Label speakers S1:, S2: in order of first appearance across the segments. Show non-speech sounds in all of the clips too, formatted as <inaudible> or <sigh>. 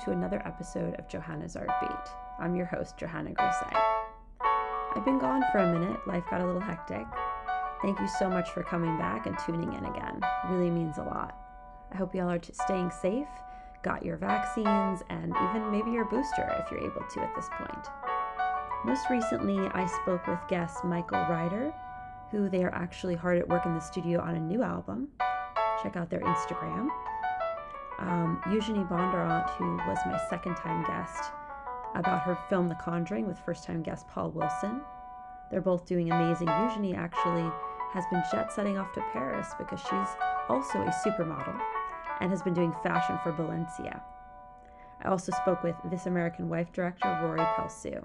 S1: to another episode of Johanna's Art Beat. I'm your host, Johanna Grosset. I've been gone for a minute, life got a little hectic. Thank you so much for coming back and tuning in again. It really means a lot. I hope y'all are staying safe, got your vaccines, and even maybe your booster if you're able to at this point. Most recently, I spoke with guest Michael Ryder, who they are actually hard at work in the studio on a new album. Check out their Instagram. Um, Eugenie Bondurant, who was my second time guest about her film The Conjuring with first time guest Paul Wilson. They're both doing amazing. Eugenie actually has been jet setting off to Paris because she's also a supermodel and has been doing fashion for Balenciaga. I also spoke with This American Wife director Rory Pelsu.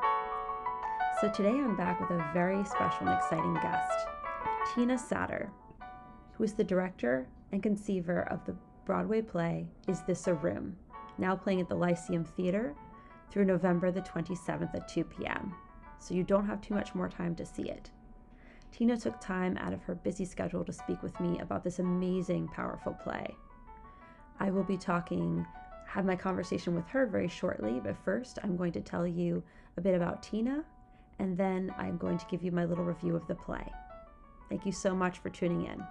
S1: So today I'm back with a very special and exciting guest, Tina Satter, who is the director and conceiver of the Broadway play Is This a Room, now playing at the Lyceum Theater through November the 27th at 2 p.m. So you don't have too much more time to see it. Tina took time out of her busy schedule to speak with me about this amazing, powerful play. I will be talking, have my conversation with her very shortly, but first I'm going to tell you a bit about Tina, and then I'm going to give you my little review of the play. Thank you so much for tuning in.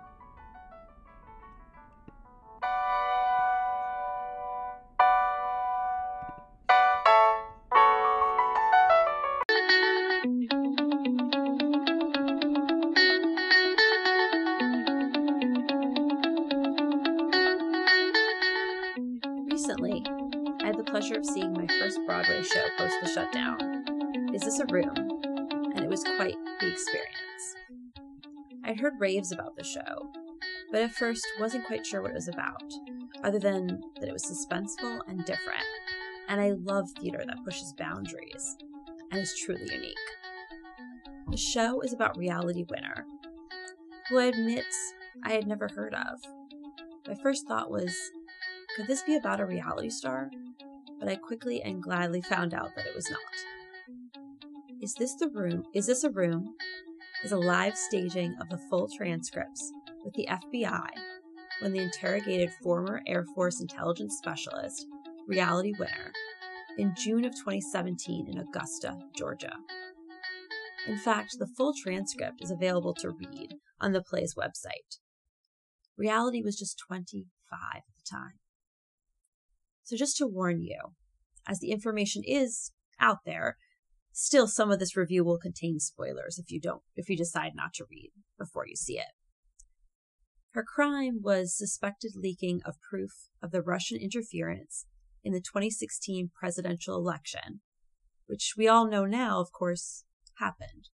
S1: Raves about the show, but at first wasn't quite sure what it was about, other than that it was suspenseful and different. And I love theater that pushes boundaries and is truly unique. The show is about Reality Winner, who I admit I had never heard of. My first thought was, could this be about a reality star? But I quickly and gladly found out that it was not. Is this the room? Is this a room? Is a live staging of the full transcripts with the FBI when they interrogated former Air Force intelligence specialist, reality winner, in June of 2017 in Augusta, Georgia. In fact, the full transcript is available to read on the play's website. Reality was just 25 at the time. So, just to warn you, as the information is out there, still some of this review will contain spoilers if you don't if you decide not to read before you see it. Her crime was suspected leaking of proof of the Russian interference in the 2016 presidential election, which we all know now, of course, happened.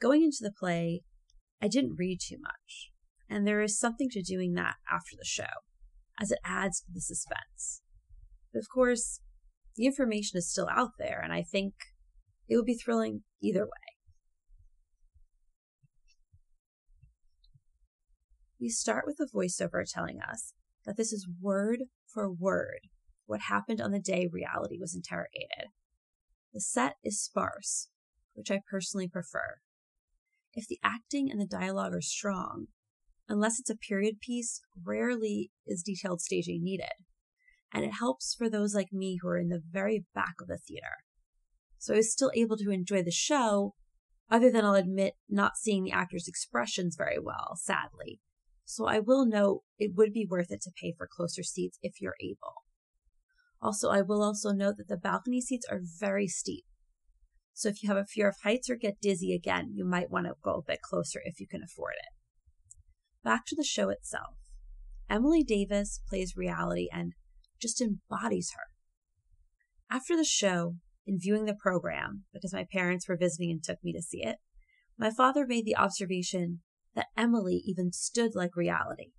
S1: Going into the play, I didn't read too much, and there is something to doing that after the show, as it adds to the suspense. But of course, the information is still out there, and I think it would be thrilling either way. We start with a voiceover telling us that this is word for word what happened on the day reality was interrogated. The set is sparse, which I personally prefer. If the acting and the dialogue are strong, unless it's a period piece, rarely is detailed staging needed. And it helps for those like me who are in the very back of the theater. So I was still able to enjoy the show, other than I'll admit not seeing the actors' expressions very well, sadly. So I will note it would be worth it to pay for closer seats if you're able. Also, I will also note that the balcony seats are very steep. So if you have a fear of heights or get dizzy again, you might want to go a bit closer if you can afford it. Back to the show itself. Emily Davis plays reality and just embodies her. After the show, in viewing the program, because my parents were visiting and took me to see it, my father made the observation that Emily even stood like reality.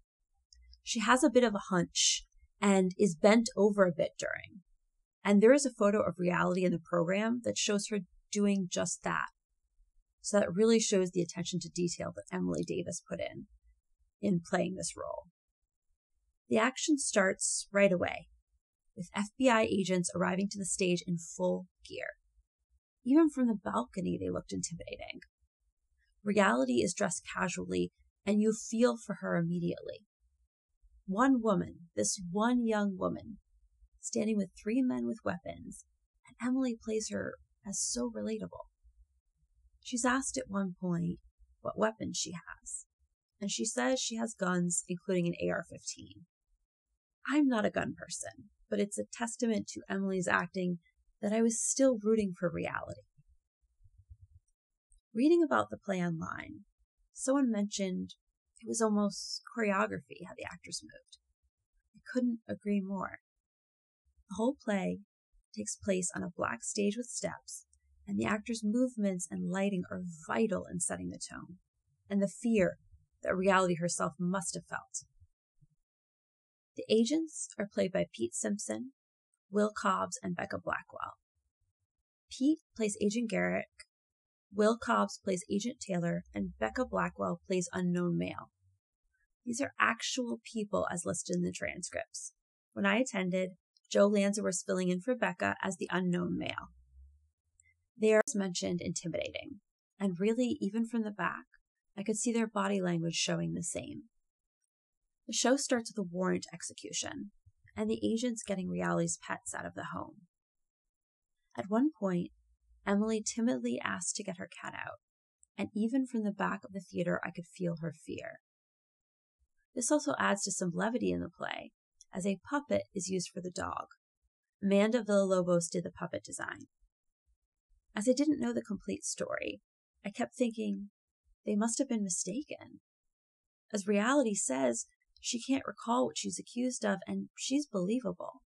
S1: She has a bit of a hunch and is bent over a bit during. And there is a photo of reality in the program that shows her doing just that. So that really shows the attention to detail that Emily Davis put in in playing this role. The action starts right away with FBI agents arriving to the stage in full gear. Even from the balcony, they looked intimidating. Reality is dressed casually, and you feel for her immediately. One woman, this one young woman, standing with three men with weapons, and Emily plays her as so relatable. She's asked at one point what weapons she has, and she says she has guns, including an AR 15. I'm not a gun person, but it's a testament to Emily's acting that I was still rooting for reality. Reading about the play online, someone mentioned it was almost choreography how the actors moved. I couldn't agree more. The whole play takes place on a black stage with steps, and the actors' movements and lighting are vital in setting the tone and the fear that reality herself must have felt. The agents are played by Pete Simpson, Will Cobbs, and Becca Blackwell. Pete plays Agent Garrick, Will Cobbs plays Agent Taylor, and Becca Blackwell plays Unknown Male. These are actual people as listed in the transcripts. When I attended, Joe Lanza was filling in for Becca as the unknown male. They are, as mentioned, intimidating, and really, even from the back, I could see their body language showing the same. The show starts with a warrant execution and the agents getting Reality's pets out of the home. At one point, Emily timidly asked to get her cat out, and even from the back of the theater, I could feel her fear. This also adds to some levity in the play, as a puppet is used for the dog. Amanda Villalobos did the puppet design. As I didn't know the complete story, I kept thinking they must have been mistaken. As reality says, she can't recall what she's accused of, and she's believable.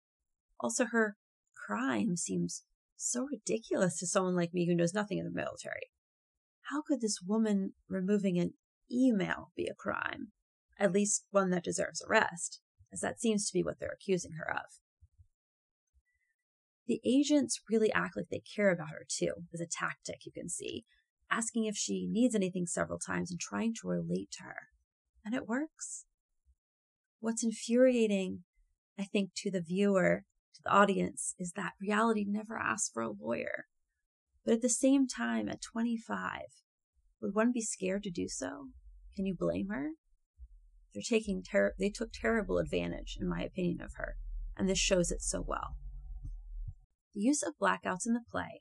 S1: Also, her crime seems so ridiculous to someone like me who knows nothing of the military. How could this woman removing an email be a crime? At least one that deserves arrest, as that seems to be what they're accusing her of. The agents really act like they care about her too, as a tactic you can see, asking if she needs anything several times and trying to relate to her. And it works. What's infuriating, I think, to the viewer, to the audience, is that reality never asks for a lawyer. But at the same time, at 25, would one be scared to do so? Can you blame her? They're taking ter- they took terrible advantage, in my opinion, of her, and this shows it so well. The use of blackouts in the play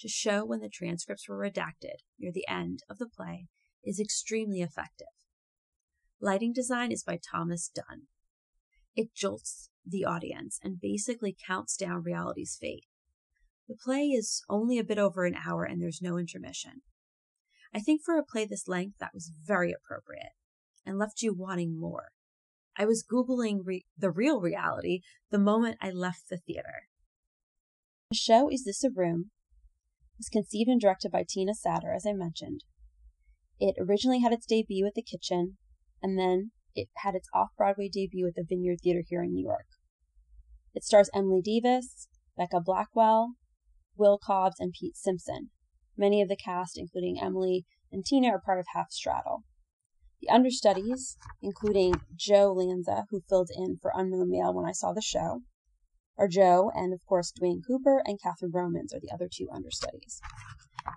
S1: to show when the transcripts were redacted near the end of the play is extremely effective. Lighting design is by Thomas Dunn. It jolts the audience and basically counts down reality's fate. The play is only a bit over an hour and there's no intermission. I think for a play this length, that was very appropriate and left you wanting more. I was Googling re- the real reality the moment I left the theater. The show Is This a Room was conceived and directed by Tina Satter, as I mentioned. It originally had its debut at the Kitchen, and then it had its off Broadway debut at the Vineyard Theater here in New York. It stars Emily Davis, Becca Blackwell, Will Cobbs, and Pete Simpson. Many of the cast, including Emily and Tina, are part of Half Straddle. The understudies, including Joe Lanza, who filled in for Unknown Male when I saw the show, are Joe and, of course, Dwayne Cooper and Catherine Romans are the other two understudies.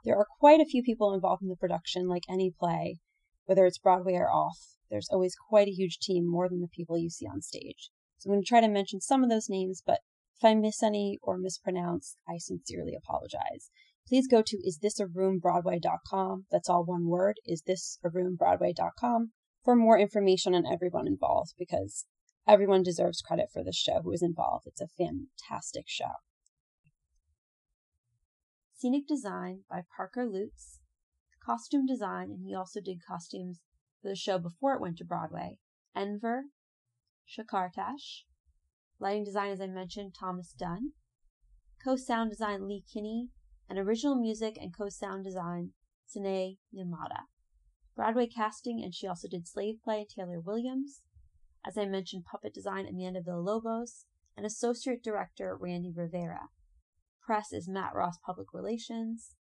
S1: There are quite a few people involved in the production, like any play, whether it's Broadway or off there's always quite a huge team, more than the people you see on stage. So I'm going to try to mention some of those names, but if I miss any or mispronounce, I sincerely apologize. Please go to isthisaroombroadway.com. That's all one word, isthisaroombroadway.com for more information on everyone involved because everyone deserves credit for this show who is involved. It's a fantastic show. Scenic design by Parker Lutz. Costume design, and he also did costumes for the show before it went to Broadway, Enver Chakartash. Lighting design, as I mentioned, Thomas Dunn. Co-sound design, Lee Kinney. And original music and co-sound design, Sanae Yamada. Broadway casting, and she also did Slave Play, Taylor Williams. As I mentioned, puppet design, Amanda Villalobos. And associate director, Randy Rivera. Press is Matt Ross Public Relations.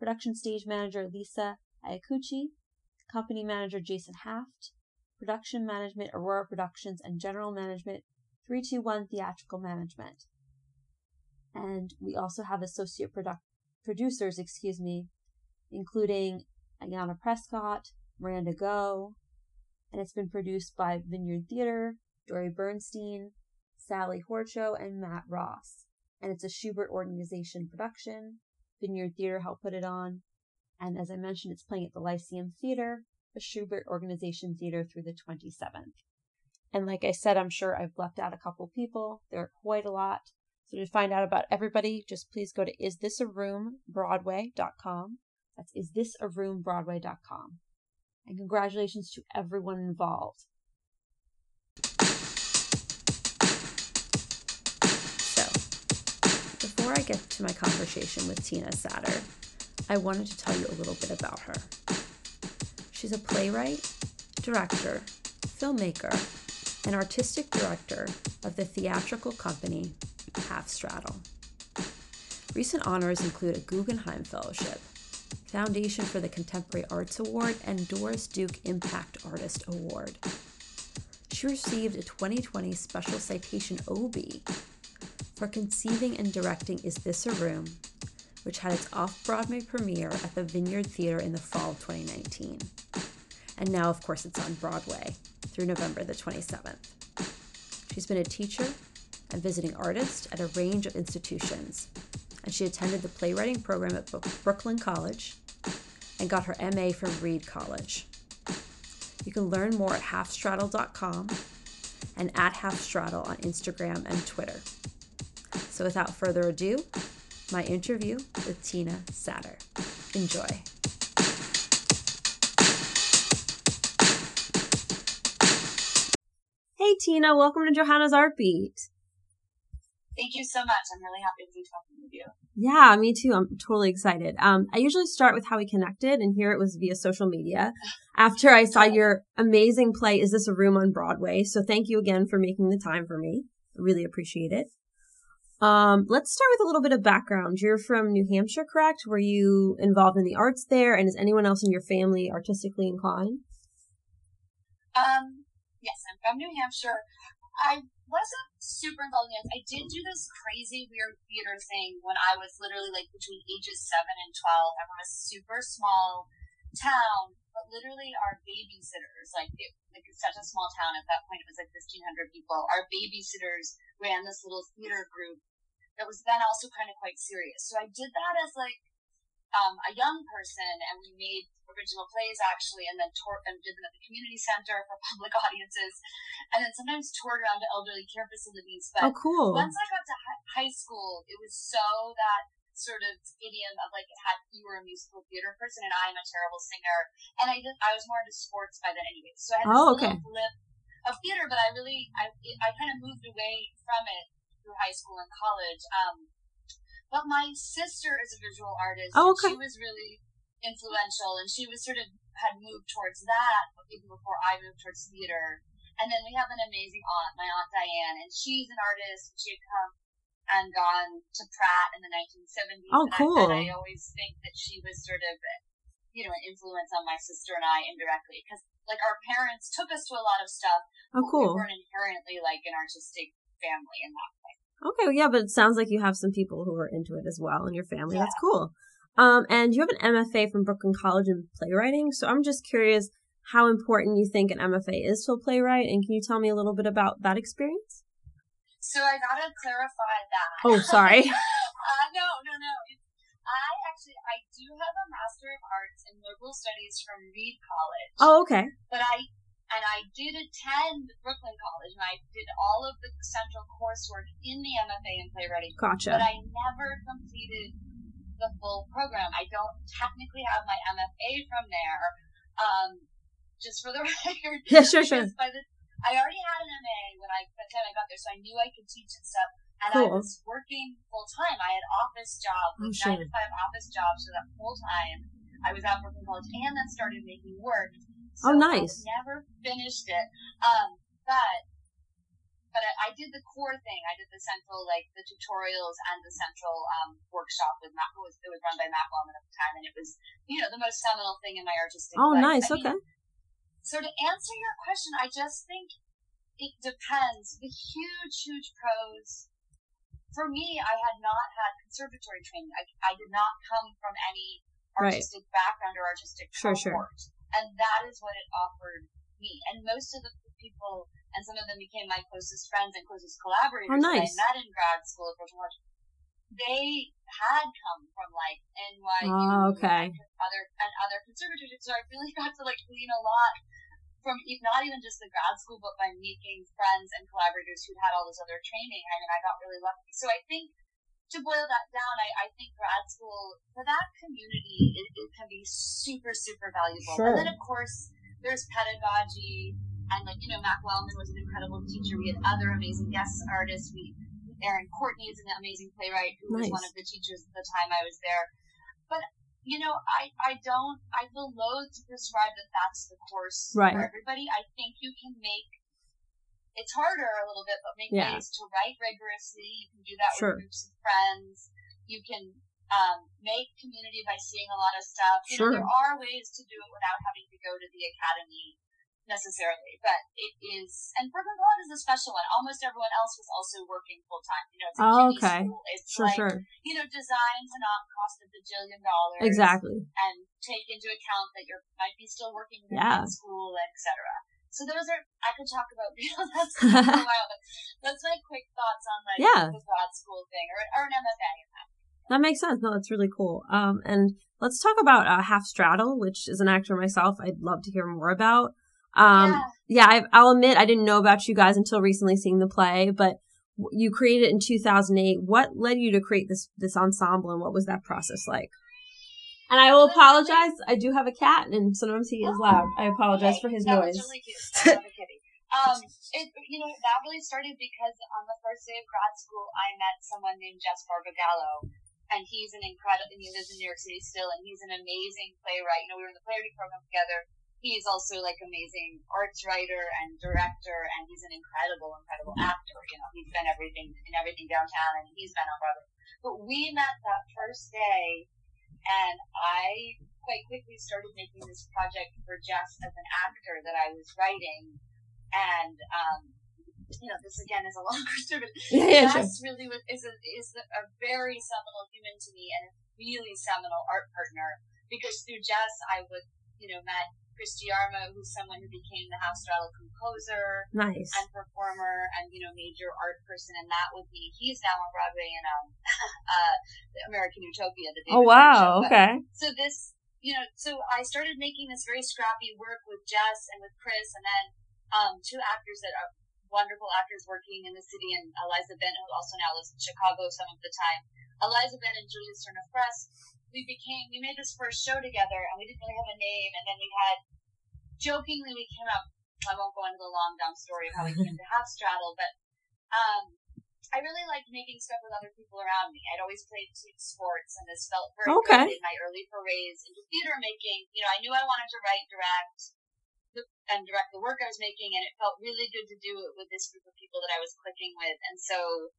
S1: Production stage manager, Lisa Iacucci company manager Jason Haft, production management Aurora Productions, and general management 321 Theatrical Management. And we also have associate product producers, excuse me, including Ayana Prescott, Miranda Go, and it's been produced by Vineyard Theater, Dori Berinstein, Sally Horchow, and Matt Ross. And it's a Shubert Organization production. Vineyard Theater helped put it on. And as I mentioned, it's playing at the Lyceum Theater, a Shubert Organization theater through the 27th. And like I said, I'm sure I've left out a couple people. There are quite a lot. So to find out about everybody, just please go to isthisaroombroadway.com. That's isthisaroombroadway.com. And congratulations to everyone involved. Before I get to my conversation with Tina Satter, I wanted to tell you a little bit about her. She's a playwright, director, filmmaker, and artistic director of the theatrical company Half Straddle. Recent honors include a Guggenheim Fellowship, Foundation for the Contemporary Arts Award, and Doris Duke Impact Artist Award. She received a 2020 Special Citation Obie for conceiving and directing Is This a Room, which had its off Broadway premiere at the Vineyard Theater in the fall of 2019. And now, of course, it's on Broadway through November the 27th. She's been a teacher and visiting artist at a range of institutions, and she attended the playwriting program at Brooklyn College and got her MA from Reed College. You can learn more at halfstraddle.com and at halfstraddle on Instagram and Twitter. So without further ado, my interview with Tina Satter. Enjoy. Hey Tina, welcome to Johanna's Art Beat.
S2: Thank you so much. I'm really happy to be talking with you.
S1: Yeah, me too. I'm totally excited. Um, I usually start with how we connected, and here it was via social media. <laughs> After I saw your amazing play, Is This a Room on Broadway? So thank you again for making the time for me. I really appreciate it. Um, let's start with a little bit of background. You're from New Hampshire, correct? Were you involved in the arts there? And is anyone else in your family artistically inclined?
S2: Um, Yes, I'm from New Hampshire. I wasn't super involved in it. I did do this crazy weird theater thing when I was literally like between ages seven and twelve. I'm from a super small town, but literally our babysitters, like it, like it's such a small town at that point, it was like fifteen hundred people. Our babysitters ran this little theater group that was then also kind of quite serious. So I did that as like um, a young person, and we made original plays actually, and then tour- and did them at the community center for <laughs> public audiences, and then sometimes toured around to elderly care facilities.
S1: But oh, cool!
S2: Once I got to high school, it was so that sort of idiom of like had you were a musical theater person and I'm a terrible singer, and I did I was more into sports by then anyway. So I had this oh, okay. little blip of theater, but I really I I kind of moved away from it through high school and college. Um, but my sister is a visual artist. Oh, okay. She was really influential, and she was sort of had moved towards that even before I moved towards theater. And then we have an amazing aunt, my aunt Diane, and she's an artist. She had come and gone to Pratt in the 1970s.
S1: Oh, cool.
S2: And I, and I always think that she was sort of, you know, an influence on my sister and I indirectly because, like, our parents took us to a lot of stuff.
S1: Oh, cool.
S2: We weren't inherently like an artistic family in that
S1: Okay, yeah, but it sounds like you have some people who are into it as well in your family. Yeah. That's cool. Um, and you have an MFA from Brooklyn College in playwriting. So I'm just curious how important you think an MFA is to a playwright, and can you tell me a little bit about that experience?
S2: So I gotta clarify that.
S1: Oh, sorry. <laughs>
S2: uh, no, no, no. I actually I do have a Master of Arts in Liberal Studies from Reed College.
S1: Oh, okay.
S2: But I and I did attend Brooklyn College, and I did all of the central coursework in the MFA in playwriting.
S1: Gotcha.
S2: But I never completed the full program. I don't technically have my MFA from there. Um, just for the <laughs> record.
S1: Yeah, sure, sure.
S2: By the, I already had an MA when I by the time I got there, so I knew I could teach and stuff. And cool. I was working full time. I had office jobs, like oh, nine to five office jobs, so that full time I was at Brooklyn College, and then started making work
S1: Oh, so oh, nice.
S2: I never finished it. Um, but but I, I, did the core thing. I did the central, like the tutorials and the central um, workshop with Matt. It was, it was run by Mac Wellman at the time, and it was you know the most seminal thing in my artistic.
S1: Oh,
S2: life.
S1: nice.
S2: I
S1: okay.
S2: Mean, so to answer your question, I just think it depends. The huge, huge pros. For me, I had not had conservatory training. I, I did not come from any artistic right. background or artistic
S1: sure, cohort.
S2: Sure and that is what it offered me. And most of the people, and some of them became my closest friends and closest collaborators
S1: oh, nice.
S2: that I met in grad school at They had come from like NYU
S1: oh, okay.
S2: and other and other conservatorships, so I really <laughs> got to like glean a lot from not even just the grad school, but by making friends and collaborators who had all this other training. I mean, I got really lucky. So I think to boil that down, I, I think grad school for that community it, it can be super super valuable. Sure. And then of course there's pedagogy and like you know Mac Wellman was an incredible teacher. We had other amazing guest artists. We Erin Courtney is an amazing playwright who nice. was one of the teachers at the time I was there. But you know, I, I don't, I feel loath to prescribe that that's the course right. for everybody. I think you can make, it's harder a little bit, but make yeah. ways to write rigorously. You can do that sure. with groups of friends. You can um, make community by seeing a lot of stuff. You sure. know, there are ways to do it without having to go to the academy necessarily, but it is. And Brooklyn College is a special one. Almost everyone else was also working full time. You know, it's a oh, okay. school. It's sure, like, sure. You know, designed to not cost a bajillion dollars.
S1: Exactly.
S2: And take into account that you might be still working in yeah. school, etc. So those are I could talk about <laughs> that's <laughs> for a while, but that's my quick thoughts on like yeah. the grad school thing or or an MFA.
S1: That makes sense. No, that's really cool. Um, and let's talk about uh, Half Straddle, which is an actor myself. I'd love to hear more about. Um, yeah, yeah I, will admit I didn't know about you guys until recently seeing the play, but you created it in 2008. What led you to create this this ensemble, and what was that process like? And I will apologize. I do have a cat, and sometimes he is loud. I apologize for his noise.
S2: Really cute. <laughs> um, it, you know, that really started because on the first day of grad school, I met someone named Jess Barbagallo, and he's an incredible. And he lives in New York City still, and he's an amazing playwright. You know, we were in the playwriting program together he's also like amazing arts writer and director, and he's an incredible, incredible actor. You know, he's been everything in everything downtown, and he's been on Broadway. But we met that first day, and I quite quickly started making this project for Jess as an actor that I was writing, and um, you know, this again is a <laughs> longer story, but <laughs> yeah, yeah, Jess sure. really was, is a, is a very seminal human to me and a really seminal art partner because through Jess I would, you know, met Chris Giarmo, who's someone who became the Half Straddle composer
S1: nice.
S2: and performer and, you know, major art person. And that would be, he's now on Broadway in um, <laughs> uh, American Utopia. The
S1: David oh, wow. Okay.
S2: So this, you know, so I started making this very scrappy work with Jess and with Chris and then um, two actors that are wonderful actors working in the city and Eliza Bent, who also now lives in Chicago some of the time. Eliza Bent and Julia of Press we became we made this first show together and we didn't really have a name and then we had jokingly we came up I won't go into the long dumb story of how we came to <laughs> Half Straddle, but um I really liked making stuff with other people around me. I'd always played team sports and this felt very okay. good in my early forays into theater making. You know, I knew I wanted to write, direct, and direct the work I was making, and it felt really good to do it with this group of people that I was clicking with. And so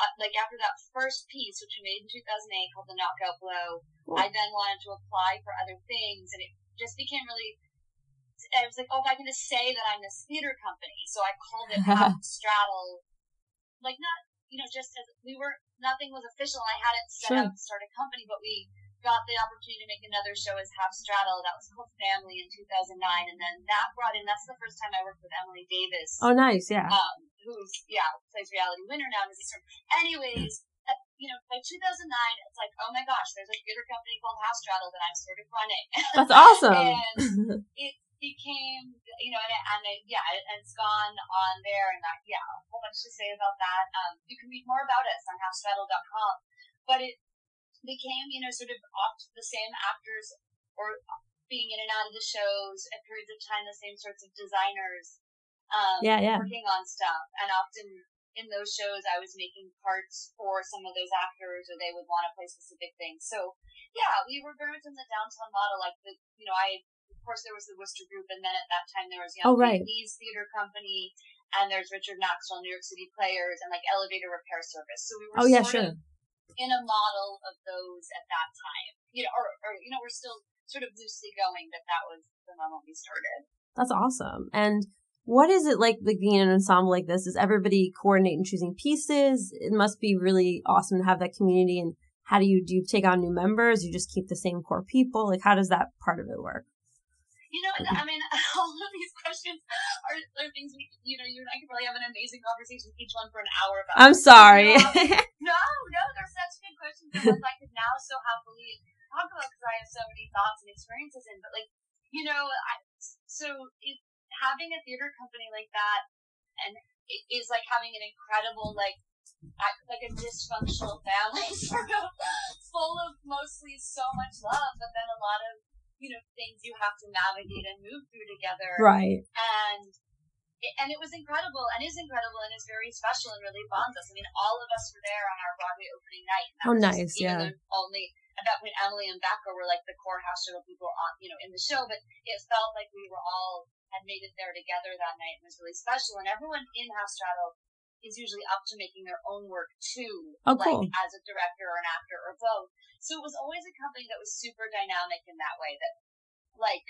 S2: uh, like after that first piece, which we made in 2008 called The Knockout Blow, cool. I then wanted to apply for other things, and it just became really. I was like, oh, if I can just say that I'm this theater company, so I called it <laughs> Straddle, like not you know just as we were nothing was official. I hadn't set sure. up to start a company, but we got the opportunity to make another show as Half Straddle. That was called Family in 2009, and then that brought in. That's the first time I worked with Emily Davis.
S1: Oh, nice, yeah.
S2: Um, who's yeah plays reality winner now. Anyways, uh, you know, by 2009, it's like, oh my gosh, there's a theater company called Half Straddle that I'm sort of running.
S1: That's awesome. <laughs>
S2: and <laughs> it became, you know, and, it, and it, yeah, it, it's gone on there, and that, yeah, a whole bunch to say about that. Um, you can read more about us on halfstraddle.com, but it became, you know, sort of oft the same actors or being in and out of the shows at periods of time, the same sorts of designers um,
S1: yeah, yeah.
S2: working on stuff. And often in those shows, I was making parts for some of those actors, or they would want to play specific things. So, yeah, we were very much in the downtown model. Like the, you know, I of course there was the Wooster Group, and then at that time there was Young
S1: oh, right.
S2: Lee's Theater Company, and there's Richard Maxwell, New York City Players, and like Elevator Repair Service. So we were
S1: oh yeah, sure.
S2: In a model of those at that time. You know, or, or you know, we're still sort of loosely going, but that was the moment we started.
S1: That's awesome. And what is it like, like being in an ensemble like this? Does everybody coordinate in choosing pieces? It must be really awesome to have that community. And how do you do you take on new members? You just keep the same core people? Like how does that part of it work?
S2: You know, I mean, <laughs> all of these questions are, are things we, you know, you and I could probably have an amazing conversation each one for an hour about.
S1: I'm sorry. <laughs>
S2: no, no, they're such good questions because I could now so happily talk about because I have so many thoughts and experiences in. But like, you know, I, so it, having a theater company like that and it is like having an incredible like like a dysfunctional family <laughs> sort of full of mostly so much love but then a lot of you know things you have to navigate and move through together
S1: right
S2: and and it was incredible and is incredible and is very special and really bonds us. I mean, all of us were there on our Broadway opening night.
S1: Oh, nice, yeah.
S2: Only at that point, Emily and Becca were like the core house show people on, you know, in the show, but it felt like we were all had made it there together that night and was really special. And everyone in Half Straddle is usually up to making their own work too,
S1: oh,
S2: like
S1: cool.
S2: as a director or an actor or both. So it was always a company that was super dynamic in that way. That like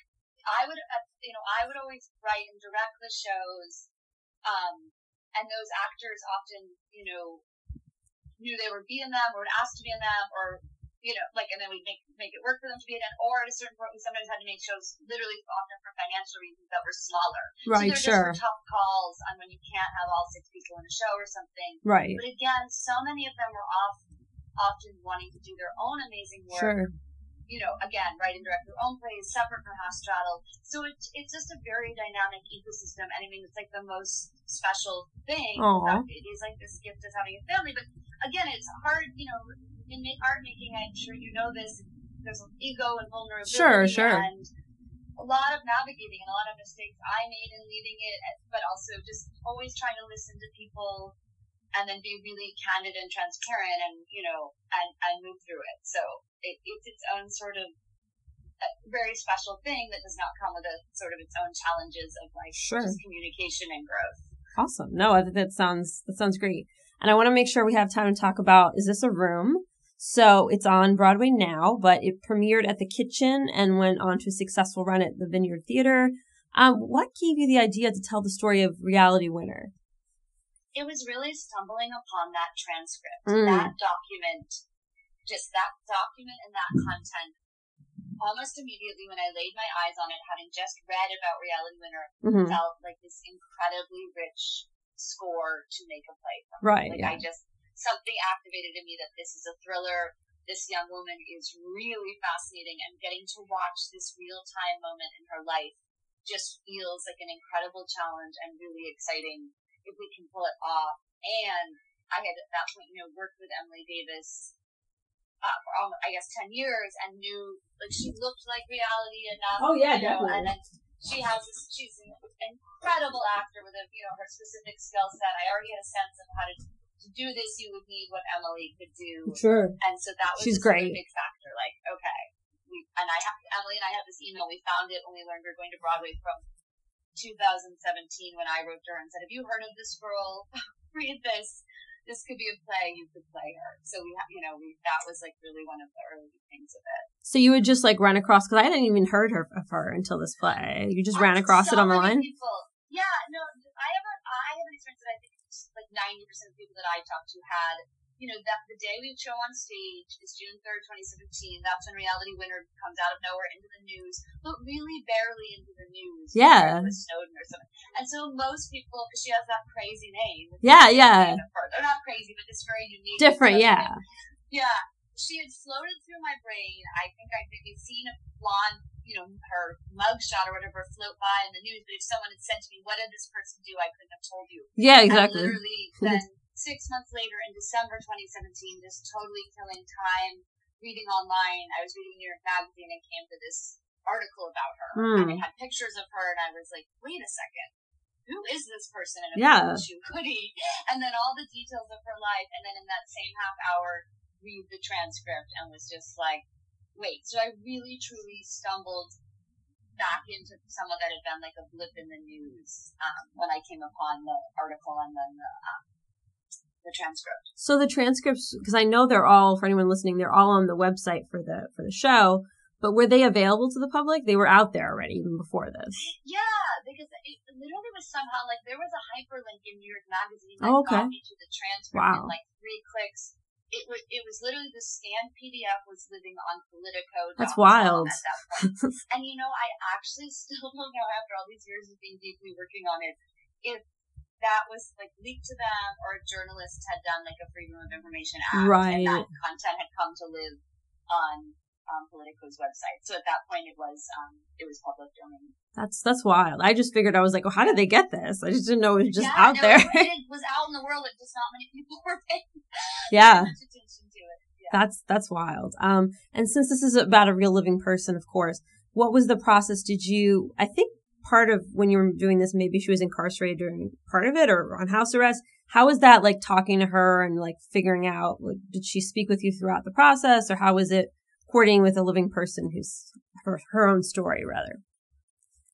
S2: I would, uh, you know, I would always write and direct the shows, um, and those actors often, you know, knew they would be in them or would ask to be in them or you know, like, and then we make make it work for them to be in it. Or at a certain point, we sometimes had to make shows literally often for financial reasons that were smaller.
S1: Right,
S2: so
S1: sure.
S2: Just tough calls on when you can't have all six people in a show or something.
S1: Right.
S2: But again, so many of them were off, often wanting to do their own amazing work.
S1: Sure.
S2: You know, again, write and direct their own plays, separate from Half Straddle. So it, it's just a very dynamic ecosystem. And I mean, it's like the most special thing. It is like this gift of having a family. But again, it's hard, you know, in art making, I'm sure you know this, there's ego and vulnerability.
S1: Sure, sure.
S2: And a lot of navigating and a lot of mistakes I made in leading it, but also just always trying to listen to people and then be really candid and transparent and, you know, and, and move through it. So it, it's its own sort of uh, very special thing that does not come with a sort of its own challenges of like
S1: sure.
S2: just communication and growth.
S1: Awesome. No, that sounds that sounds great. And I want to make sure we have time to talk about is this a room? So it's on Broadway now, but it premiered at the Kitchen and went on to a successful run at the Vineyard Theater. Um, what gave you the idea to tell the story of Reality Winner?
S2: It was really stumbling upon that transcript,
S1: mm.
S2: that document, just that document and that content. Almost immediately when I laid my eyes on it, having just read about Reality Winner,
S1: mm-hmm.
S2: felt like this incredibly rich score to make a play from.
S1: Right.
S2: Like
S1: yeah.
S2: I just something activated in me that this is a thriller. This young woman is really fascinating, and getting to watch this real time moment in her life just feels like an incredible challenge and really exciting if we can pull it off. And I had at that point, you know, worked with Emily Davis uh, for almost, I guess, 10 years and knew, like, she looked like reality enough.
S1: Oh, yeah,
S2: you know,
S1: definitely.
S2: And then she has this, she's an incredible actor with a, you know, her specific skill set. I already had a sense of how to to do this, you would need what Emily could do.
S1: Sure.
S2: And so that was
S1: She's great.
S2: a big factor. Like, okay, we and I have Emily and I have this email. We found it when we learned we were going to Broadway from 2017 when I wrote to her and said, "Have you heard of this girl? <laughs> Read this. This could be a play. You could play her." So we, you know, we that was like really one of the early things of it.
S1: So you would just like run across because I hadn't even heard her of her until this play. You just ran across
S2: so
S1: it on the line.
S2: People, yeah, no, I have a, I have an experience that I think like 90% of people that I talked to had, you know, that the day we show on stage is June 3rd, 2017. That's when Reality Winner comes out of nowhere into the news, but really barely into the news.
S1: Yeah.
S2: With Snowden or something. And so most people, because she has that crazy name.
S1: Yeah, yeah.
S2: They're not crazy, but it's very unique.
S1: Different, yeah.
S2: Yeah. She had floated through my brain. I think I'd maybe seen a blonde you know, her mugshot or whatever float by in the news, but if someone had said to me, what did this person do, I couldn't have told you.
S1: Yeah, exactly.
S2: And literally <laughs> then six months later in December 2017, just totally killing time reading online. I was reading New York Magazine and came to this article about her.
S1: Mm.
S2: And it had pictures of her and I was like, wait a second. Who is this person in a
S1: yeah.
S2: shoe hoodie? <laughs> And then all the details of her life. And then in that same half hour, read the transcript and was just like, wait, so I really truly stumbled back into someone that had been like a blip in the news um, when I came upon the article and then the, um, the transcript.
S1: So the transcripts, because I know they're all for anyone listening, they're all on the website for the for the show. But were they available to the public? They were out there already even before this.
S2: Yeah, because it literally was somehow like there was a hyperlink in New York Magazine that
S1: oh, okay.
S2: got me to the transcript
S1: wow.
S2: in like three clicks it was it was literally the scanned PDF was living on Politico.
S3: That's wild.
S2: At that point. <laughs> and you know, I actually <laughs> still don't know after all these years of being deeply working on it if that was like leaked to them or a journalist had done like a freedom of information act
S3: right.
S2: and that content had come to live on Politico's website. So at that point, it was um, it was public domain.
S3: That's that's wild. I just figured I was like, well, how did they get this? I just didn't know it was just
S2: yeah,
S3: out
S2: no,
S3: there.
S2: it was <laughs> out in the world. Just not many people <laughs> were paying
S3: yeah.
S2: attention to it. Yeah.
S3: That's that's wild. Um, and since this is about a real living person, of course, what was the process? Did you? I think part of when you were doing this, maybe she was incarcerated during part of it or on house arrest. How was that like talking to her and like figuring out? Like, did she speak with you throughout the process, or how was it courting with a living person who's her her own story rather?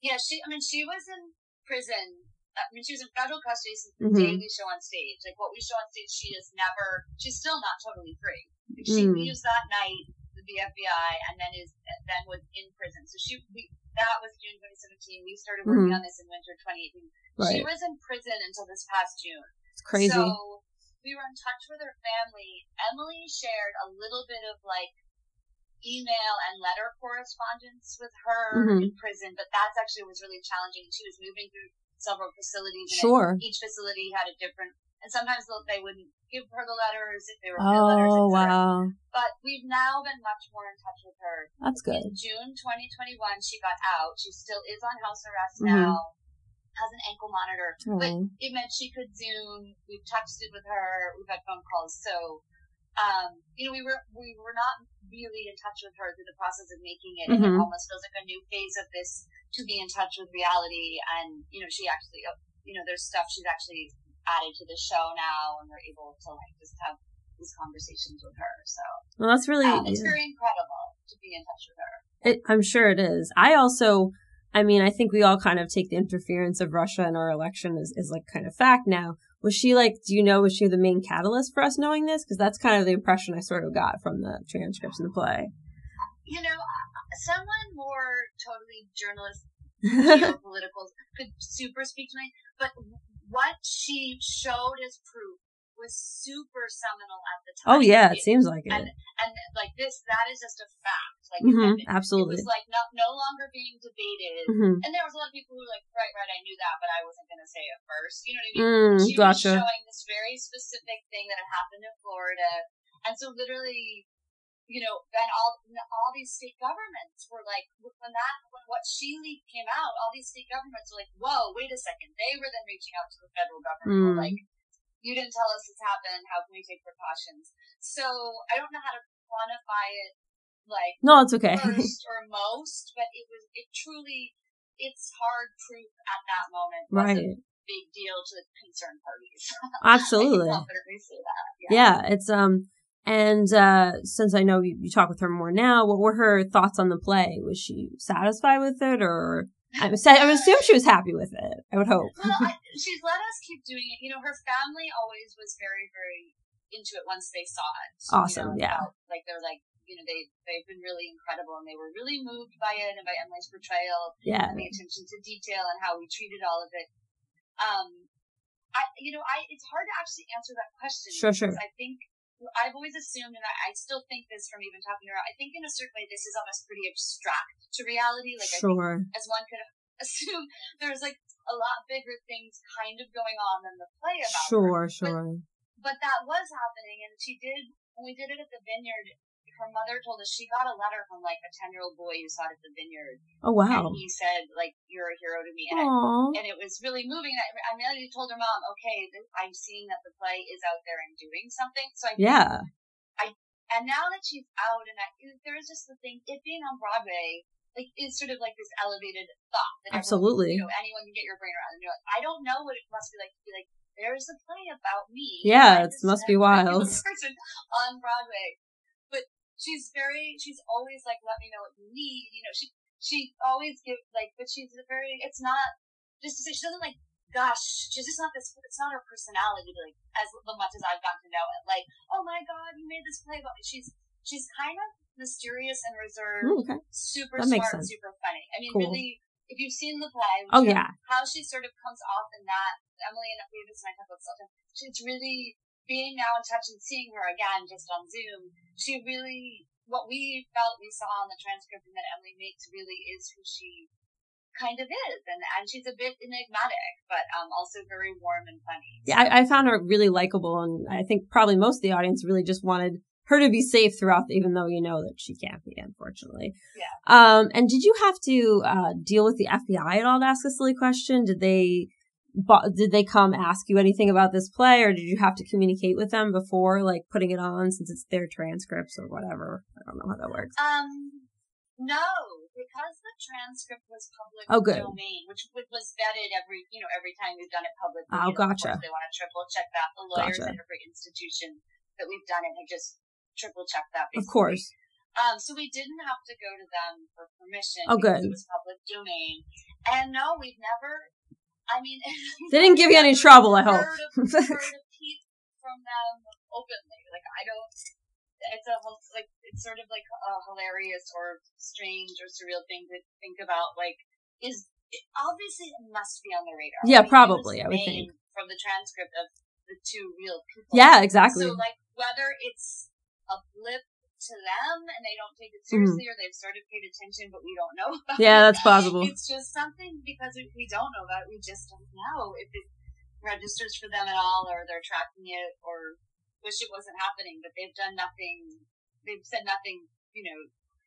S2: Yeah, she. I mean, she was in prison. Uh, I mean, she was in federal custody since the day mm-hmm. we show on stage. Like what we show on stage, she is never. She's still not totally free. Like, she
S3: Mm.
S2: leaves that night with the FBI, and then is then was in prison. So she. We, that was June 2017. We started working mm-hmm. on this in winter 2018. She was in prison until this past June.
S3: It's crazy.
S2: So we were in touch with her family. Emily shared a little bit of like email and letter correspondence with her
S3: Mhm.
S2: in prison, but that's actually was really challenging. She was moving through several facilities, and
S3: Sure.
S2: each facility had a different. And sometimes they'll- wouldn't give her the letters if they were real letters.
S3: Oh wow,
S2: But we've now been much more in touch with her.
S3: that's good.
S2: In June 2021, she got out. She still is on house arrest
S3: Mhm.
S2: now. Has an ankle monitor, but
S3: Oh.
S2: it meant she could Zoom. We've texted with her. We've had phone calls. So, um, you know, we were we were not really in touch with her through the process of making it, and
S3: Mhm.
S2: it almost feels like a new phase of this to be in touch with reality. And you know, she actually, uh, you know, there's stuff she's actually added to the show now, and we're able to like just have these conversations with her. So
S3: Well, that's really.
S2: um, it's very incredible to be in touch with her.
S3: It, I'm sure it is. I also, I mean, I think we all kind of take the interference of Russia in our election as, as like kind of fact now. Was she like, do you know, was she the main catalyst for us knowing this? Because that's kind of the impression I sort of got from the transcripts in the play.
S2: You know, someone more totally journalist <laughs> geopolitical could super speak to me, but what she showed as proof was super seminal at the time.
S3: oh yeah, it seems like it.
S2: And and like this, that is just a fact. Like
S3: hmm
S2: it,
S3: absolutely.
S2: it was like not no longer being debated.
S3: hmm
S2: And there was a lot of people who were like, right, right, I knew that, but I wasn't going to say it first. You know what I mean?
S3: Mm,
S2: she
S3: gotcha.
S2: was showing this very specific thing that had happened in Florida, and so literally, you know, then all all these state governments were like, when that when what she leaked came out, all these state governments were like, whoa, wait a second. They were then reaching out to the federal government,
S3: Mm.
S2: like, you didn't tell us this happened. How can we take precautions? So I don't know how to quantify it, like
S3: No, it's okay.
S2: first <laughs> or most, but it was it truly. It's hard proof at that moment
S3: right.
S2: big deal to the concerned parties. <laughs>
S3: Absolutely.
S2: I can confidently say that. Yeah.
S3: Yeah, it's um and uh since I know you, you talk with her more now, what were her thoughts on the play? Was she satisfied with it or I would say I assume she was happy with it. I would hope.
S2: Well, I, she's let us keep doing it. You know, her family always was very, very into it once they saw it.
S3: Awesome,
S2: You know,
S3: yeah.
S2: felt Like they're like, you know, they they've been really incredible and they were really moved by it and by Emily's portrayal
S3: Yeah.
S2: and the attention to detail and how we treated all of it. Um, I, you know, I it's hard to actually answer that question.
S3: Sure, sure.
S2: I think I've always assumed, and I, I still think this from even talking to her. I think in a certain way, this is almost pretty abstract to reality. Like I think
S3: Sure.
S2: as one could <laughs> assume, there's like a lot bigger things kind of going on than the play about her.
S3: Sure, sure.
S2: But that was happening, and she did when we did it at the vineyard. Her mother told us she got a letter from like a ten year old boy who saw it at the vineyard,
S3: Oh wow.
S2: and he said like, "You're a hero to me," and I,
S3: Aww.
S2: and it was really moving. I, I immediately told her mom, "Okay, th- I'm seeing that the play is out there and doing something." So I
S3: Yeah.
S2: I and now that she's out, and I, there is just the thing, it being on Broadway, like, is sort of like this elevated thought that everyone-
S3: Absolutely.
S2: you know, anyone can get your brain around. And you're like, I don't know what it must be like to be like, there's a play about me.
S3: Yeah, it must be <laughs> wild.
S2: Person on Broadway, she's very, she's always like, let me know what you need. You know, she she always give like, but she's a very, it's not just to say she doesn't like gosh, she's just not this. It's not her personality, like as much as I've gotten to know it. Like, oh my god, you made this play about me. She's she's kind of mysterious and reserved,
S3: Ooh, okay.
S2: super
S3: That
S2: smart, super funny. I mean,
S3: Cool.
S2: really, if you've seen the play,
S3: Oh yeah.
S2: how she sort of comes off in that. Emily and and I talk about this the time. It's really being now in touch and seeing her again just on Zoom, she really, what we felt we saw on the transcript and that Emily makes really is who she kind of is. And, and she's a bit enigmatic, but um, also very warm and funny.
S3: Yeah, I, I found her really likable. And I think probably most of the audience really just wanted her to be safe throughout, even though you know that she can't be, unfortunately.
S2: Yeah.
S3: Um, and did you have to uh, deal with the FBI at all to ask a silly question? Did they but did they come ask you anything about this play or did you have to communicate with them before like putting it on since it's their transcripts or whatever i don't know how that works
S2: um no because the transcript was public
S3: oh, good.
S2: domain which, was vetted every you know every time we've done it publicly
S3: oh
S2: you know,
S3: gotcha
S2: they want to triple check that the lawyers
S3: gotcha.
S2: at every institution that we've done it have just triple checked that
S3: of course
S2: um, so we didn't have to go to them for permission.
S3: Oh, good.
S2: It was public domain, and no, we've never I mean, <laughs>
S3: they didn't give you any trouble. I hope.
S2: Heard a, heard a peep from them openly. Like I don't. It's a like it's sort of like a hilarious or strange or surreal thing to think about. Like, is obviously it must be on the radar.
S3: Yeah,
S2: I mean,
S3: probably. I would think
S2: from the transcript of the two real people.
S3: Yeah, exactly.
S2: So like whether it's a blip to them and they don't take it seriously mm-hmm. or they've started paid attention but we don't know <laughs> about
S3: yeah
S2: it.
S3: that's possible.
S2: It's just something because we don't know about it we just don't know if it registers for them at all or they're tracking it or wish it wasn't happening but they've done nothing they've said nothing you know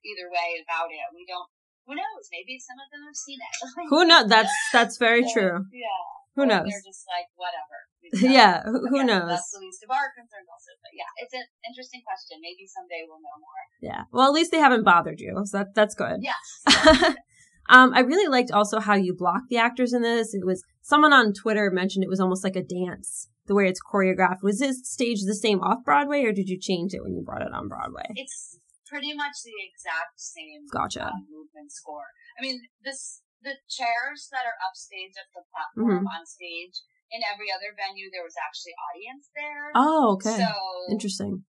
S2: either way about it. We don't who knows? Maybe some of them have seen it. <laughs>
S3: Who knows that's that's very true.
S2: yeah.
S3: Who knows?
S2: they're just like whatever <laughs>
S3: yeah, who, who knows?
S2: That's the least of our concerns, also. But yeah, it's an interesting question. Maybe someday we'll know more.
S3: Yeah. Well, at least they haven't bothered you, so that that's good.
S2: Yes. <laughs>
S3: um, I really liked also how you blocked the actors in this. It was someone on Twitter mentioned it was almost like a dance, the way it's choreographed. Was this stage the same off Broadway, or did you change it when you brought it on Broadway?
S2: It's pretty much the exact same.
S3: Gotcha.
S2: Um, movement score. I mean, this the chairs that are upstage at the platform mm-hmm. on stage in every other venue there was actually audience there.
S3: Oh, okay.
S2: So
S3: interesting.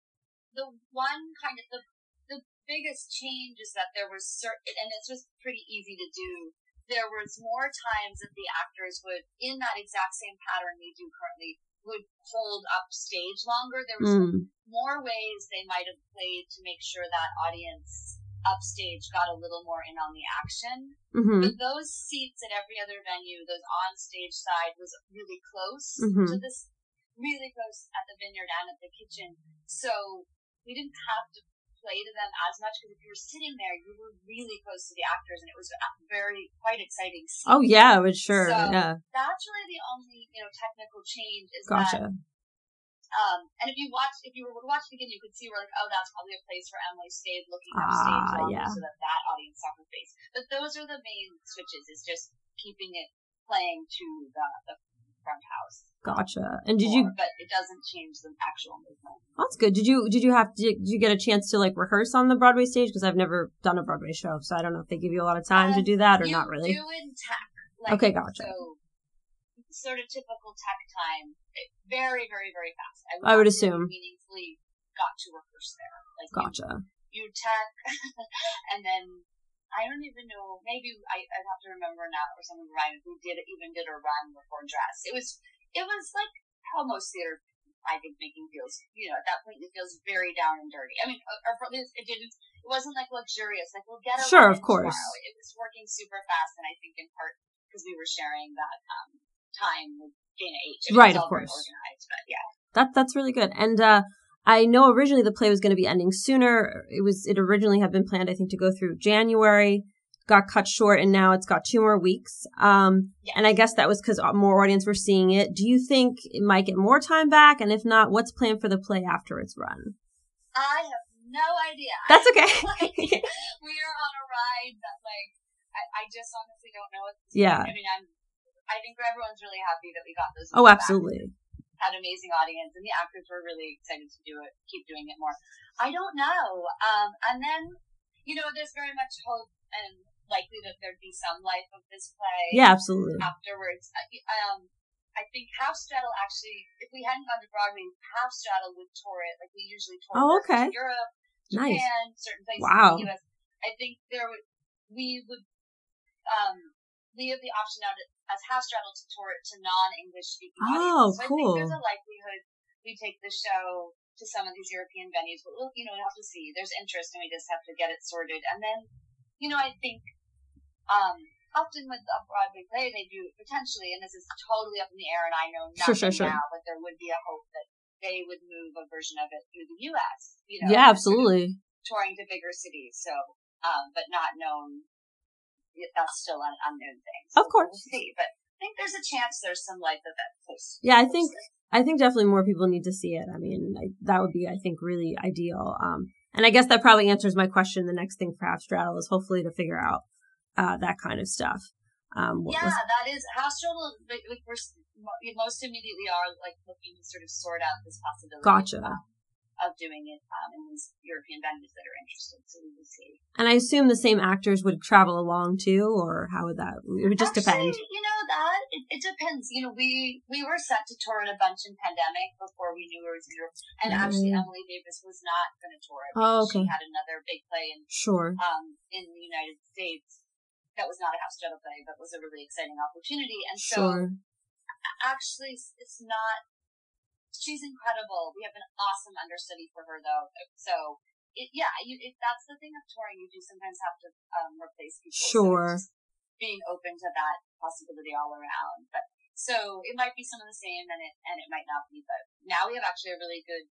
S2: The one kind of the the biggest change is that there was certain, and it's just pretty easy to do. There was more times that the actors would, in that exact same pattern we do currently, would hold up stage longer. There was
S3: mm.
S2: more ways they might have played to make sure that audience upstage got a little more in on the action.
S3: Mm-hmm.
S2: But those seats at every other venue, those on stage side was really close
S3: mm-hmm.
S2: to this, really close at the vineyard and at the kitchen. So we didn't have to play to them as much because if you were sitting there, you were really close to the actors, and it was very quite exciting. Scene.
S3: Oh yeah, it was sure.
S2: So
S3: yeah,
S2: that's really the only you know technical change is
S3: gotcha.
S2: that um, and if you watch, if you were to watch it again, you could see where like, oh, that's probably a place where Emily stayed looking stage
S3: ah,
S2: longer
S3: yeah.
S2: so that that audience saw her face. But those are the main switches. Is just keeping it playing to the, the front house.
S3: Gotcha. And did
S2: more,
S3: you?
S2: But it doesn't change the actual movement.
S3: That's good. Did you? Did you have? Did you get a chance to like rehearse on the Broadway stage? Because I've never done a Broadway show, so I don't know if they give you a lot of time
S2: um,
S3: to do that or not really.
S2: Do in tech. Like,
S3: okay, gotcha.
S2: So sort of typical tech time, very, very, very fast. I would,
S3: I would assume.
S2: meaningfully got to rehearse there. Like
S3: gotcha.
S2: You, you tech, <laughs> and then I don't even know. Maybe I, I'd have to remember now, or someone reminded who did even did a run before dress. It was it was like how most theater I think making feels. You know, at that point it feels very down and dirty. I mean, or, or it didn't. It wasn't like luxurious. Like we'll get a
S3: sure, of course.
S2: Tomorrow. It was working super fast, and I think in part because we were sharing that um, time with Dana H. I mean,
S3: right,
S2: of
S3: course.
S2: Organized, but yeah.
S3: That that's really good. And uh I know originally the play was going to be ending sooner. It was it originally had been planned I think to go through January, got cut short and now it's got two more weeks. Um
S2: yes.
S3: and I guess that was cuz more audience were seeing it. Do you think it might get more time back and if not, what's planned for the play after its run?
S2: I have no idea.
S3: That's okay. <laughs>
S2: like, <laughs> we are on a ride that like I, I just honestly don't know
S3: Yeah.
S2: Point. I mean I'm I think everyone's really happy that we got those.
S3: Oh, absolutely.
S2: Back. Had amazing audience, and the actors were really excited to do it, keep doing it more. I don't know. Um, and then, you know, there's very much hope and likely that there'd be some life of this play.
S3: Yeah, absolutely.
S2: Afterwards, um, I think Half Straddle actually, if we hadn't gone to Broadway, Half Straddle would tour it like we usually tour
S3: oh, okay.
S2: Europe,
S3: nice.
S2: Japan, certain places
S3: wow.
S2: in the U.S. I think there would we would um, we have the option out as Straddle to tour it to non-English speaking
S3: oh,
S2: audiences. So
S3: cool.
S2: I think there's a likelihood we take the show to some of these European venues, but we'll, you know, we'll have to see. There's interest, and we just have to get it sorted. And then, you know, I think um, often with a Broadway play, they do potentially, and this is totally up in the air, and I know nothing
S3: Sure, sure, sure.
S2: now, but there would be a hope that they would move a version of it through the U.S. You know,
S3: yeah,
S2: and sort of
S3: absolutely.
S2: touring to bigger cities. So, um, but not known. That's still an unknown thing.
S3: Of course.
S2: we'll see. But I think there's a chance there's some life event post.
S3: Yeah, I think I think definitely more people need to see it. I mean, I, that would be, I think, really ideal. Um, and I guess that probably answers my question. The next thing for Half Straddle is hopefully to figure out uh, that kind of stuff. Um, what
S2: Yeah,
S3: was-
S2: that is Half Straddle. Like, like we're we most immediately are like looking to sort of sort out this possibility.
S3: Gotcha.
S2: um, of doing it um, in these European venues that are interested. So we will see.
S3: and I assume the same actors would travel along too, or how would that? It would just
S2: Actually,
S3: depend.
S2: You know that it, it depends. You know, we we were set to tour in a bunch in pandemic before we knew it was Europe, and actually
S3: Mm.
S2: Emily Davis was not going to tour
S3: Oh, okay.
S2: she had another big play in
S3: Sure.
S2: um in the United States that was not a Half Straddle play, but was a really exciting opportunity. And so
S3: Sure.
S2: actually, it's not. She's incredible. We have an awesome understudy for her, though. So, it, yeah, you, if that's the thing of touring, you do sometimes have to um, replace people.
S3: Sure.
S2: just being open to that possibility all around, but so it might be some of the same, and it and it might not be. But now we have actually a really good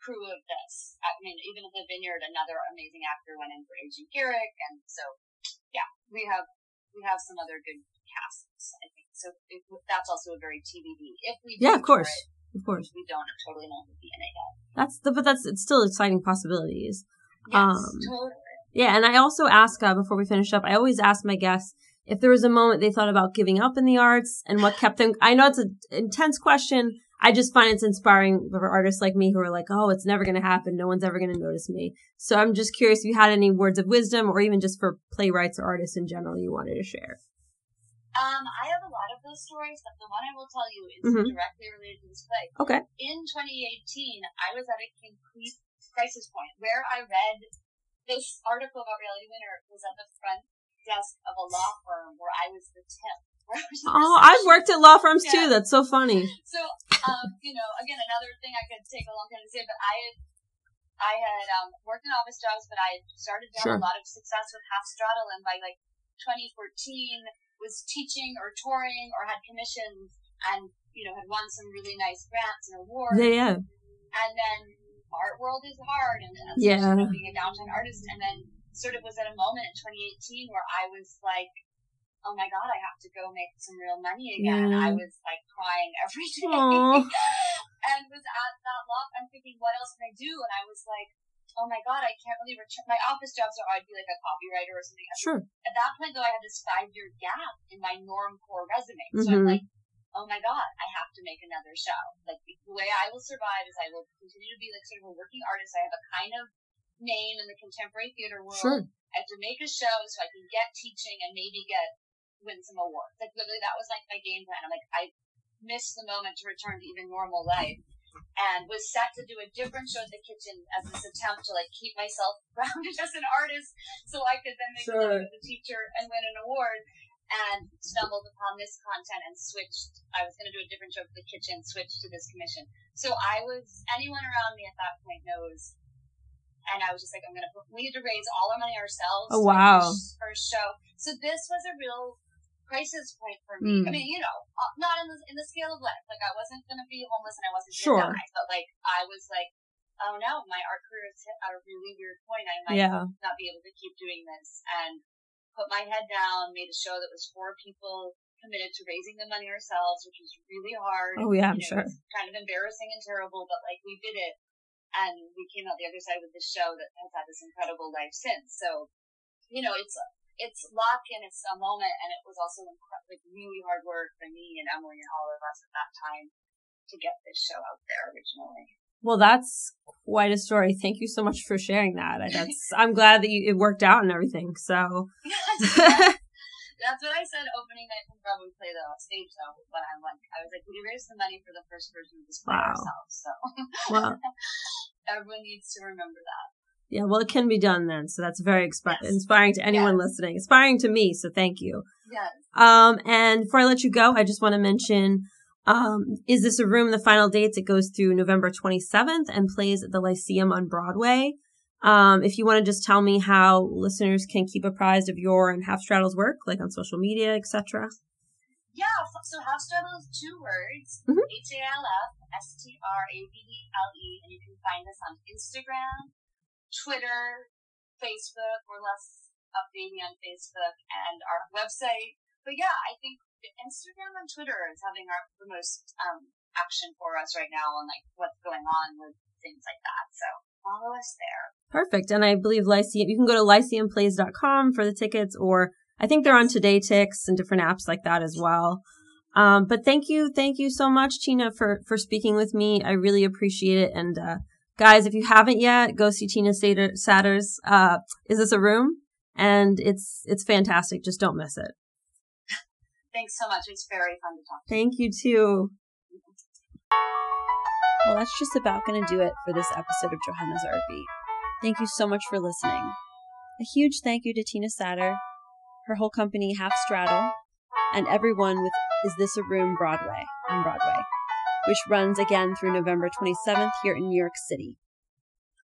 S2: crew of this. I mean, even at the Vineyard, another amazing actor went in for Agent Garrick, and so yeah, we have we have some other good casts. I think so. If, that's also a very TBD. If we
S3: Yeah, of course.
S2: it,
S3: Of course.
S2: we don't totally know in it yet.
S3: That's the, but that's it's still exciting possibilities.
S2: Yes,
S3: Um,
S2: totally.
S3: Yeah, and I also ask uh, before we finish up. I always ask my guests if there was a moment they thought about giving up in the arts and what kept them. I know it's an intense question. I just find it's inspiring for artists like me who are like, "Oh, it's never going to happen. No one's ever going to notice me." So I'm just curious if you had any words of wisdom, or even just for playwrights or artists in general, you wanted to share.
S2: Um, I have a lot of those stories, but the one I will tell you is
S3: Mhm.
S2: directly related to this play.
S3: Okay.
S2: In 2018, I was at a complete crisis point where I read this article about Reality Winner was at the front desk of a law firm where I was the temp. <laughs> I was the
S3: Oh, I've worked at law firms too. That's so funny.
S2: So, um, you know, again, another thing I could take a long time to say, but I had, I had um, worked in office jobs, but I had started to
S3: Sure.
S2: have a lot of success with Half Straddle, and by like 2014 was teaching or touring or had commissions, and you know had won some really nice grants and awards.
S3: Yeah, yeah.
S2: And then art world is hard, and, and
S3: Yeah.
S2: being a downtown artist, and then sort of was at a moment in 2018 where I was like. Oh my god, I have to go make some real money again.
S3: Yeah.
S2: I was like crying <laughs> every day and was at that lot. I'm thinking, what else can I do? And I was like, oh my god, I can't really return. My office jobs are I'd be like a copywriter or something.
S3: Sure.
S2: At that point, though, I had this five year gap in my norm core resume. So
S3: Mhm.
S2: I'm like, oh my god, I have to make another show. Like the way I will survive is I will continue to be like sort of a working artist. I have a kind of name in the contemporary theater world.
S3: Sure.
S2: I have to make a show so I can get teaching and maybe get win some awards. Like literally, that was like my game plan. I'm like, I missed the moment to return to even normal life, and was set to do a different show at the kitchen as this attempt to like keep myself <laughs> grounded as an artist, so I could then make a
S3: Sure.
S2: living as a teacher and win an award. And stumbled upon this content and switched. I was going to do a different show for the kitchen, switched to this commission. So I was. Anyone around me at that point knows and I was just like, I'm gonna. We had to raise all our money ourselves.
S3: Oh,
S2: for
S3: wow.
S2: First, first show. So this was a real crisis point for me.
S3: Mm.
S2: I mean, you know, uh, not in the in the scale of life. Like I wasn't gonna be homeless and I wasn't
S3: Sure.
S2: gonna die. But like I was like, oh no, my art career has hit a really weird point. I might
S3: Yeah.
S2: not be able to keep doing this. And put my head down, made a show that was four people committed to raising the money ourselves, which was really hard.
S3: Oh yeah, I'm
S2: You know,
S3: sure.
S2: Kind of embarrassing and terrible, but like we did it, and we came out the other side with this show that has had this incredible life since. So, you know, it's it's luck and it's a moment, and it was also incre- like really hard work for me and Emily and all of us at that time to get this show out there originally.
S3: Well, that's quite a story. Thank you so much for sharing that. I- That's <laughs> I'm glad that you, it worked out and everything. So <laughs> <laughs>
S2: That's what I said opening night from Broadway play though, stage though, when I'm like, I was like, we raised the money for the first version of this play
S3: Wow.
S2: ourselves, so
S3: well,
S2: everyone needs to remember that.
S3: Yeah, well, it can be done then. So that's very expi-
S2: Yes.
S3: inspiring to anyone
S2: Yes.
S3: listening. Inspiring to me. So thank you.
S2: Yes.
S3: Um, and before I let you go, I just want to mention
S1: Um, is this a room? The final dates it goes through November 27th and plays at the Lyceum on Broadway. Um, if you want to just tell me how listeners can keep apprised of your and Half Straddle's work, like on social media, etc.
S2: Yeah, so Half Straddle is two words,
S1: Mhm.
S2: H A L F S T R A B L E, and you can find us on Instagram, Twitter, Facebook. We're less updating on Facebook and our website. But yeah, I think Instagram and Twitter is having our the most um, action for us right now on like what's going on with things like that. So follow us there.
S1: Perfect. And I believe Lyceum, you can go to lyceumplays.com for the tickets, or I think they're on Today Tix and different apps like that as well. Um, but thank you, thank you so much, Tina, for, for speaking with me. I really appreciate it. And, uh, guys, if you haven't yet, go see Tina Sater, Satter's, uh, Is This a Room? And it's, it's fantastic. Just don't miss it. <laughs>
S2: Thanks so much. It's very fun to talk.
S1: Thank you too. Well, that's just about going to do it for this episode of Johanna's Art Beat. Thank you so much for listening. A huge thank you to Tina Satter, her whole company Half Straddle, and everyone with Is This a Room Broadway on Broadway, which runs again through November 27th here in New York City.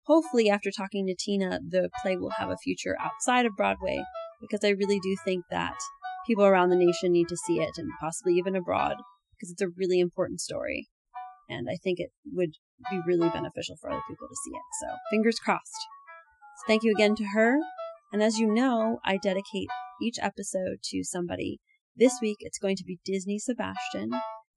S1: Hopefully, after talking to Tina, the play will have a future outside of Broadway because I really do think that people around the nation need to see it and possibly even abroad because it's a really important story. And I think it would be really beneficial for other people to see it. So fingers crossed. So thank you again to her. And as you know, I dedicate each episode to somebody. This week it's going to be Disnie Sebastien,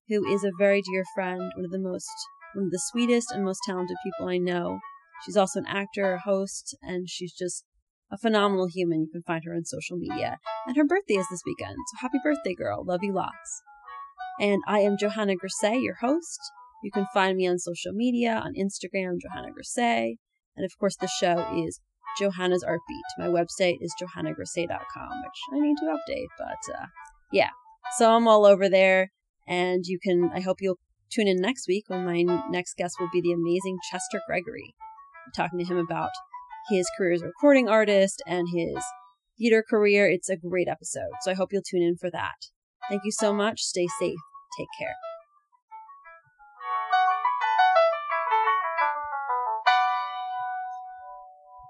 S1: who is a very dear friend, one of the most, one of the sweetest and most talented people I know. She's also an actor, a host, and she's just a phenomenal human. You can find her on social media. And her birthday is this weekend. So happy birthday, girl. Love you lots. And I am Johanna Griese, your host. You can find me on social media, on Instagram, Johanna Griese. And of course, the show is Johanna's Art Beat. My website is johannagriese.com, which I need to update, but uh, yeah. So I'm all over there. And you can, I hope you'll tune in next week when my next guest will be the amazing Chester Gregory. I'm talking to him about his career as a recording artist and his theater career. It's a great episode. So I hope you'll tune in for that. Thank you so much. Stay safe. Take care.